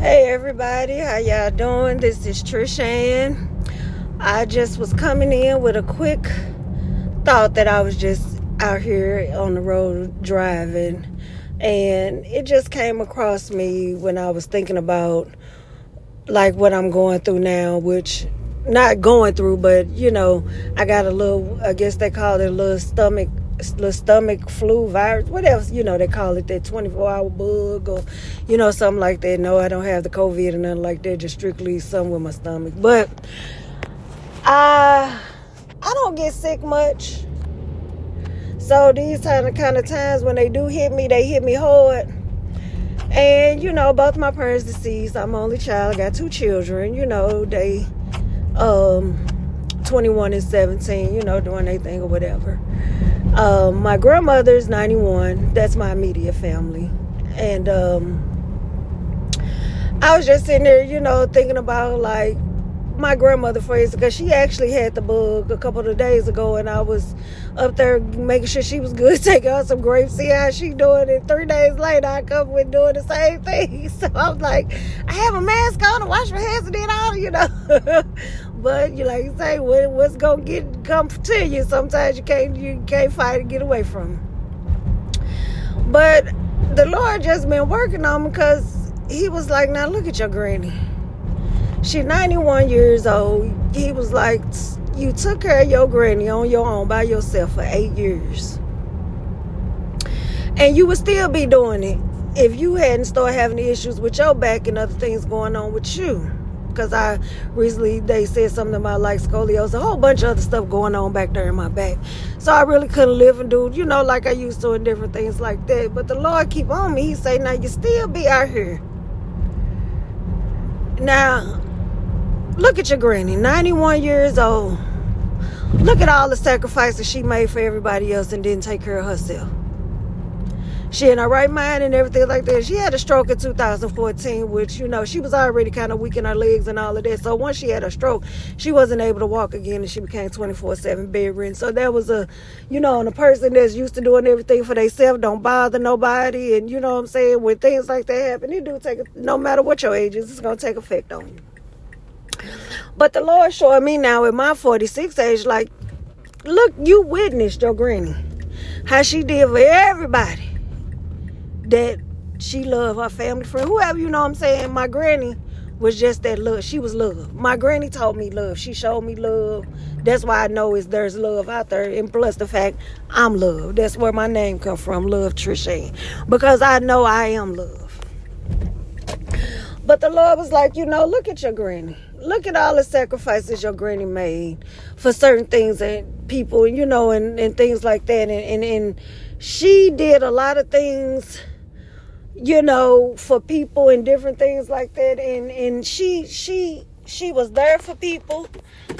Hey everybody, how y'all doing? This is Trish Ann. I just was coming in with a quick thought that I was just out here on the road driving and it just came across me when I was thinking about like what I'm going through now, which not going through, but you know, I got a little I guess they call it a little stomach the stomach flu virus, whatever you know they call it, that 24 hour bug or you know something like that. No, I don't have the COVID or nothing like that. Just strictly something with my stomach. But I I don't get sick much. So these kind of kind of times when they do hit me, they hit me hard. And you know, both my parents deceased. I'm only child. I got two children. You know, they um 21 and 17. You know, doing their thing or whatever. Um, my grandmother's 91. That's my immediate family. And um, I was just sitting there, you know, thinking about like my grandmother for instance, because she actually had the bug a couple of days ago, and I was up there making sure she was good, taking her some grapes, see how she doing. And three days later, I come with doing the same thing. So I'm like, I have a mask on and wash my hands and then all, you know. but you like you say, what, what's gonna get come to you? Sometimes you can't you can't fight and get away from. But the Lord just been working on me because He was like, now look at your granny. She's 91 years old. He was like, you took care of your granny on your own by yourself for eight years. And you would still be doing it if you hadn't started having issues with your back and other things going on with you because I recently they said something about like scoliosis, a whole bunch of other stuff going on back there in my back. So I really couldn't live and do, you know, like I used to and different things like that. But the Lord keep on me. He say, now you still be out here. Now, look at your granny, 91 years old. Look at all the sacrifices she made for everybody else and didn't take care of herself she in her right mind and everything like that. She had a stroke in 2014, which, you know, she was already kind of weak in her legs and all of that. So once she had a stroke, she wasn't able to walk again and she became 24 7 bedridden. So that was a, you know, and a person that's used to doing everything for themselves, don't bother nobody. And you know what I'm saying? When things like that happen, it do take, no matter what your age is, it's going to take effect on you. But the Lord showing me now at my 46 age, like, look, you witnessed your granny. How she did for everybody that she loved her family friend, whoever you know what I'm saying. My granny was just that love. She was love. My granny taught me love. She showed me love. That's why I know is there's love out there. And plus the fact I'm love. That's where my name come from, Love Trish Ann. Because I know I am love. But the Lord was like, you know, look at your granny. Look at all the sacrifices your granny made for certain things and people, you know, and, and things like that. And, and, and she did a lot of things you know, for people and different things like that. And and she she she was there for people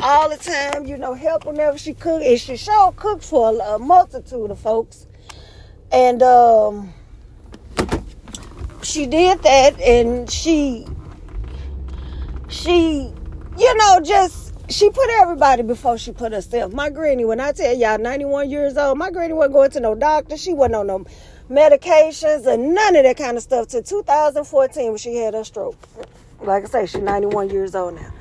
all the time, you know, help whenever she could. And she sure cooked for a, a multitude of folks. And um she did that and she she you know just she put everybody before she put herself. My granny, when I tell y'all 91 years old, my granny wasn't going to no doctor. She wasn't on no medications and none of that kind of stuff till 2014 when she had her stroke. Like I say, she's 91 years old now.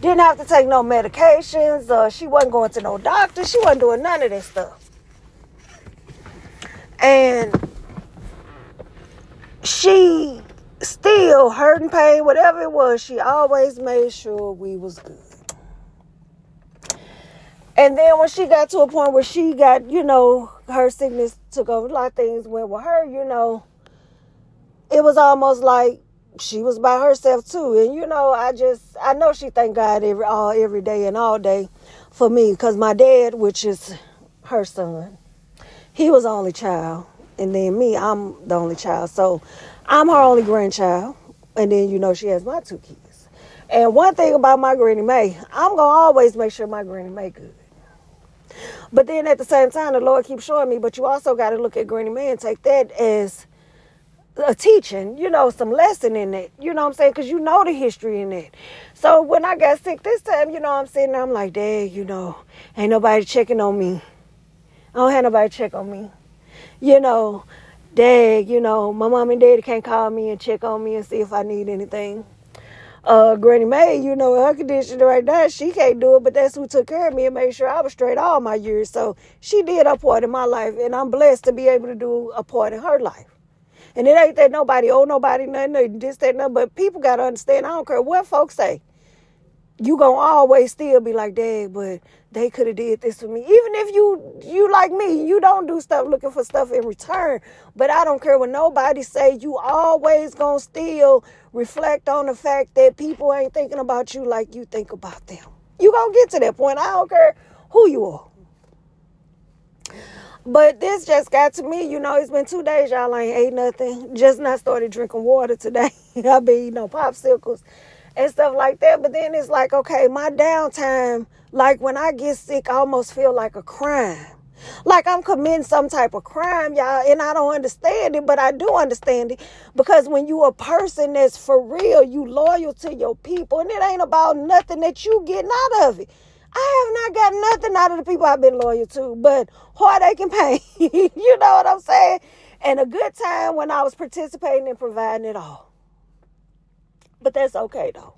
Didn't have to take no medications. Uh, she wasn't going to no doctor. She wasn't doing none of that stuff. And she still hurting pain, whatever it was, she always made sure we was good. And then when she got to a point where she got, you know, her sickness took over, a lot of things went with her, you know, it was almost like she was by herself too. And you know, I just I know she thank God every all every day and all day for me because my dad, which is her son, he was only child, and then me, I'm the only child. So I'm her only grandchild, and then you know she has my two kids. And one thing about my granny May, I'm gonna always make sure my granny May good. But then at the same time, the Lord keeps showing me, but you also got to look at Granny May and take that as a teaching, you know, some lesson in it. You know what I'm saying? Because you know the history in it. So when I got sick this time, you know, I'm sitting there, I'm like, Dad, you know, ain't nobody checking on me. I don't have nobody check on me. You know, Dad, you know, my mom and daddy can't call me and check on me and see if I need anything. Uh, Granny Mae, you know, her condition right now, she can't do it, but that's who took care of me and made sure I was straight all my years. So she did a part in my life, and I'm blessed to be able to do a part in her life. And it ain't that nobody owe nobody nothing, this, that, nothing, but people got to understand, I don't care what folks say you gonna always still be like, Dad, but they could have did this for me. Even if you you like me, you don't do stuff looking for stuff in return. But I don't care what nobody say. You always gonna still reflect on the fact that people ain't thinking about you like you think about them. You gonna get to that point. I don't care who you are. But this just got to me, you know, it's been two days, y'all ain't ate nothing. Just not started drinking water today. I've been eating no popsicles and stuff like that. But then it's like, okay, my downtime, like when I get sick, I almost feel like a crime. Like I'm committing some type of crime, y'all, and I don't understand it, but I do understand it because when you a person that's for real, you loyal to your people, and it ain't about nothing that you getting out of it. I have not got nothing out of the people I've been loyal to, but heartache and pain. you know what I'm saying? And a good time when I was participating and providing it all. But that's okay though.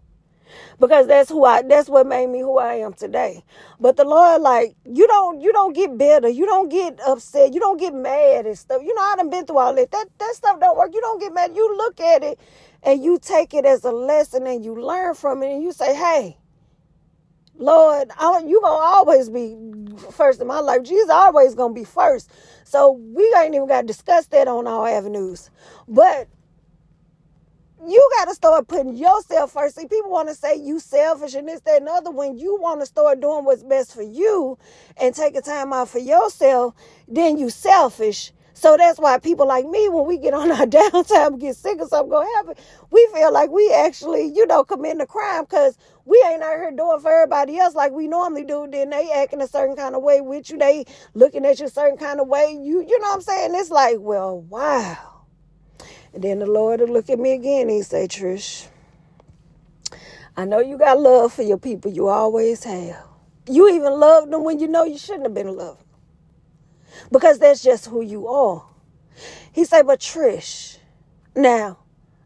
Because that's who I that's what made me who I am today. But the Lord, like, you don't you don't get bitter, you don't get upset, you don't get mad and stuff. You know, I done been through all that. That that stuff don't work. You don't get mad. You look at it and you take it as a lesson and you learn from it and you say, Hey, Lord, I, you gonna always be first in my life. Jesus always gonna be first. So we ain't even got to discuss that on our avenues. But you got to start putting yourself first. See, people want to say you selfish and this, that, and other. When you want to start doing what's best for you and taking time out for yourself, then you selfish. So that's why people like me, when we get on our downtime, get sick or something gonna happen, we feel like we actually, you know, committing a crime because we ain't out here doing for everybody else like we normally do. Then they acting a certain kind of way with you. They looking at you a certain kind of way. You, you know what I'm saying? It's like, well, wow. And then the Lord will look at me again and he say, Trish, I know you got love for your people. You always have. You even loved them when you know you shouldn't have been loved. Because that's just who you are. He said, but Trish, now,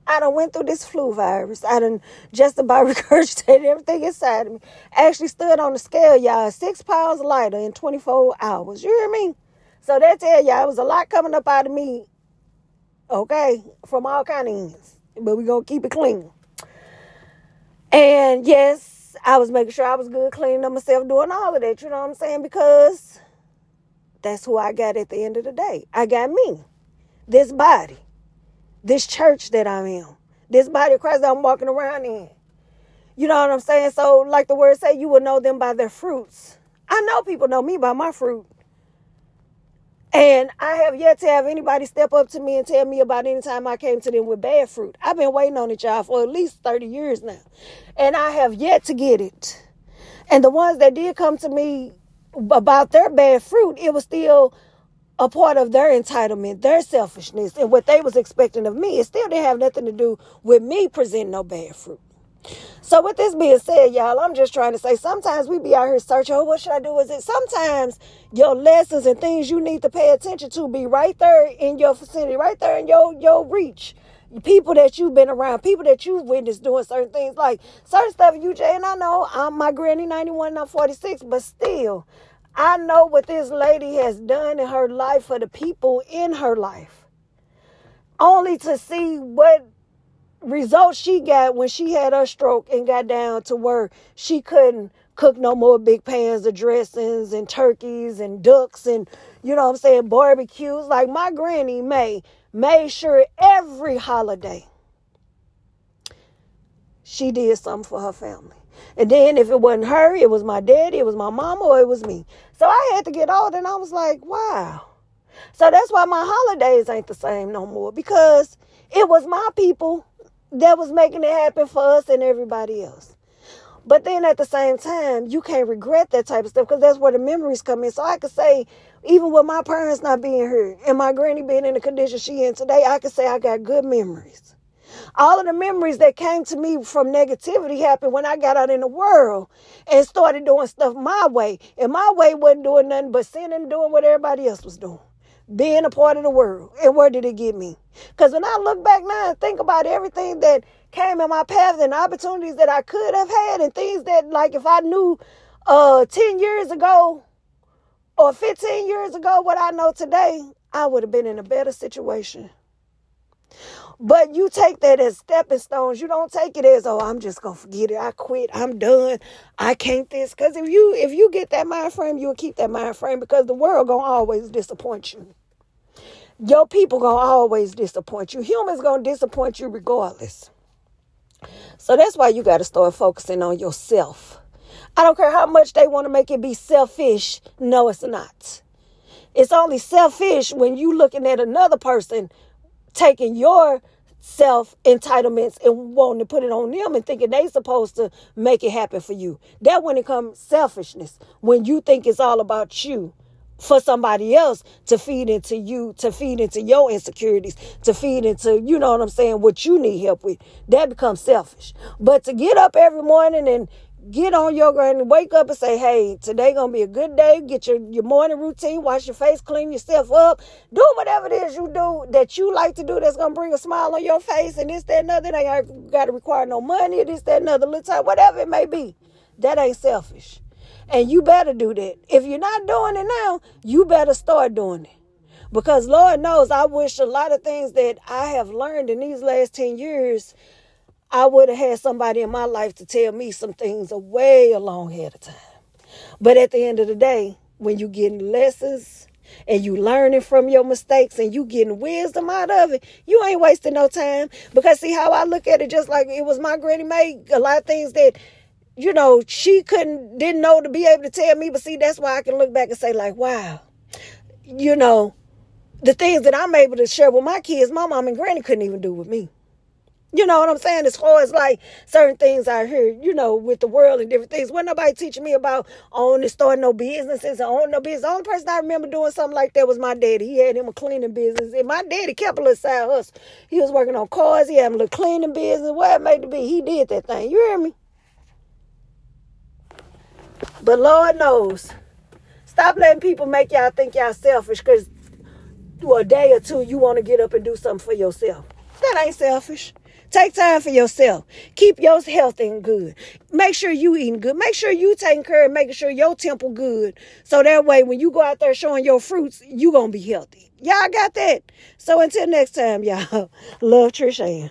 I done went through this flu virus. I done just about regurgitated everything inside of me. Actually stood on the scale, y'all, six pounds lighter in 24 hours. You hear me? So that tell y'all, it was a lot coming up out of me okay, from all kind of ends. But we gonna keep it clean. And yes, I was making sure I was good, cleaning up myself, doing all of that. You know what I'm saying? Because that's who I got at the end of the day. I got me, this body, this church that I'm in, this body of Christ that I'm walking around in. You know what I'm saying? So, like the word say, you will know them by their fruits. I know people know me by my fruit. And I have yet to have anybody step up to me and tell me about any time I came to them with bad fruit. I've been waiting on it, y'all, for at least 30 years now. And I have yet to get it. And the ones that did come to me about their bad fruit, it was still a part of their entitlement, their selfishness, and what they was expecting of me. It still didn't have nothing to do with me presenting no bad fruit. So with this being said, y'all, I'm just trying to say sometimes we be out here searching, oh, what should I do? Is it sometimes your lessons and things you need to pay attention to be right there in your vicinity, right there in your your reach. People that you've been around, people that you've witnessed doing certain things, like certain stuff you and I know I'm my granny 91 and I'm 46, but still, I know what this lady has done in her life for the people in her life. Only to see what results she got when she had her stroke and got down to where she couldn't cook no more big pans of dressings and turkeys and ducks and you know what I'm saying barbecues like my granny May made sure every holiday she did something for her family. And then if it wasn't her, it was my daddy, it was my mama, or it was me. So I had to get old and I was like, wow. So that's why my holidays ain't the same no more because it was my people that was making it happen for us and everybody else. But then at the same time, you can't regret that type of stuff because that's where the memories come in. So I could say, even with my parents not being here and my granny being in the condition she in today, I could say I got good memories. All of the memories that came to me from negativity happened when I got out in the world and started doing stuff my way. And my way wasn't doing nothing but sinning and doing what everybody else was doing. Being a part of the world. And where did it get me? Because when I look back now and think about everything that came in my path and opportunities that I could have had and things that like if I knew uh 10 years ago or 15 years ago what I know today, I would have been in a better situation. But you take that as stepping stones. You don't take it as, oh, I'm just gonna forget it. I quit. I'm done. I can't this. Because if you if you get that mind frame, you'll keep that mind frame because the world gonna always disappoint you. Your people gonna always disappoint you. Humans gonna disappoint you regardless. So that's why you gotta start focusing on yourself. I don't care how much they want to make it be selfish. No, it's not. It's only selfish when you looking at another person taking your self entitlements and wanting to put it on them and thinking they supposed to make it happen for you. That when it comes selfishness, when you think it's all about you for somebody else to feed into you, to feed into your insecurities, to feed into, you know what I'm saying, what you need help with. That becomes selfish. But to get up every morning and get on yoga and wake up and say, hey, today gonna be a good day. Get your, your morning routine, wash your face, clean yourself up, do whatever it is you do that you like to do that's gonna bring a smile on your face and this, that, another. They ain't gotta require no money, this, that, another little time, whatever it may be. That ain't selfish. And you better do that. If you're not doing it now, you better start doing it. Because Lord knows I wish a lot of things that I have learned in these last 10 years I would have had somebody in my life to tell me some things a way a long ahead of time. But at the end of the day, when you're getting lessons and you learning from your mistakes and you getting wisdom out of it, you ain't wasting no time. Because see how I look at it, just like it was my granny made a lot of things that you know she couldn't didn't know to be able to tell me. But see, that's why I can look back and say like, wow, you know, the things that I'm able to share with my kids, my mom and granny couldn't even do with me. You know what I'm saying? As far as like certain things I hear, you know, with the world and different things. When nobody teaching me about owning, starting no businesses, and owning no business. The only person I remember doing something like that was my daddy. He had him a cleaning business. And my daddy kept a little side hustle. He was working on cars. He had a little cleaning business. Whatever it made to be, he did that thing. You hear me? But Lord knows. Stop letting people make y'all think y'all selfish because a day or two you want to get up and do something for yourself. That ain't selfish. Take time for yourself. Keep your health in good. Make sure you eating good. Make sure you taking care of making sure your temple good. So that way when you go out there showing your fruits, you gonna be healthy. Y'all got that? So until next time, y'all. Love Trish Ann.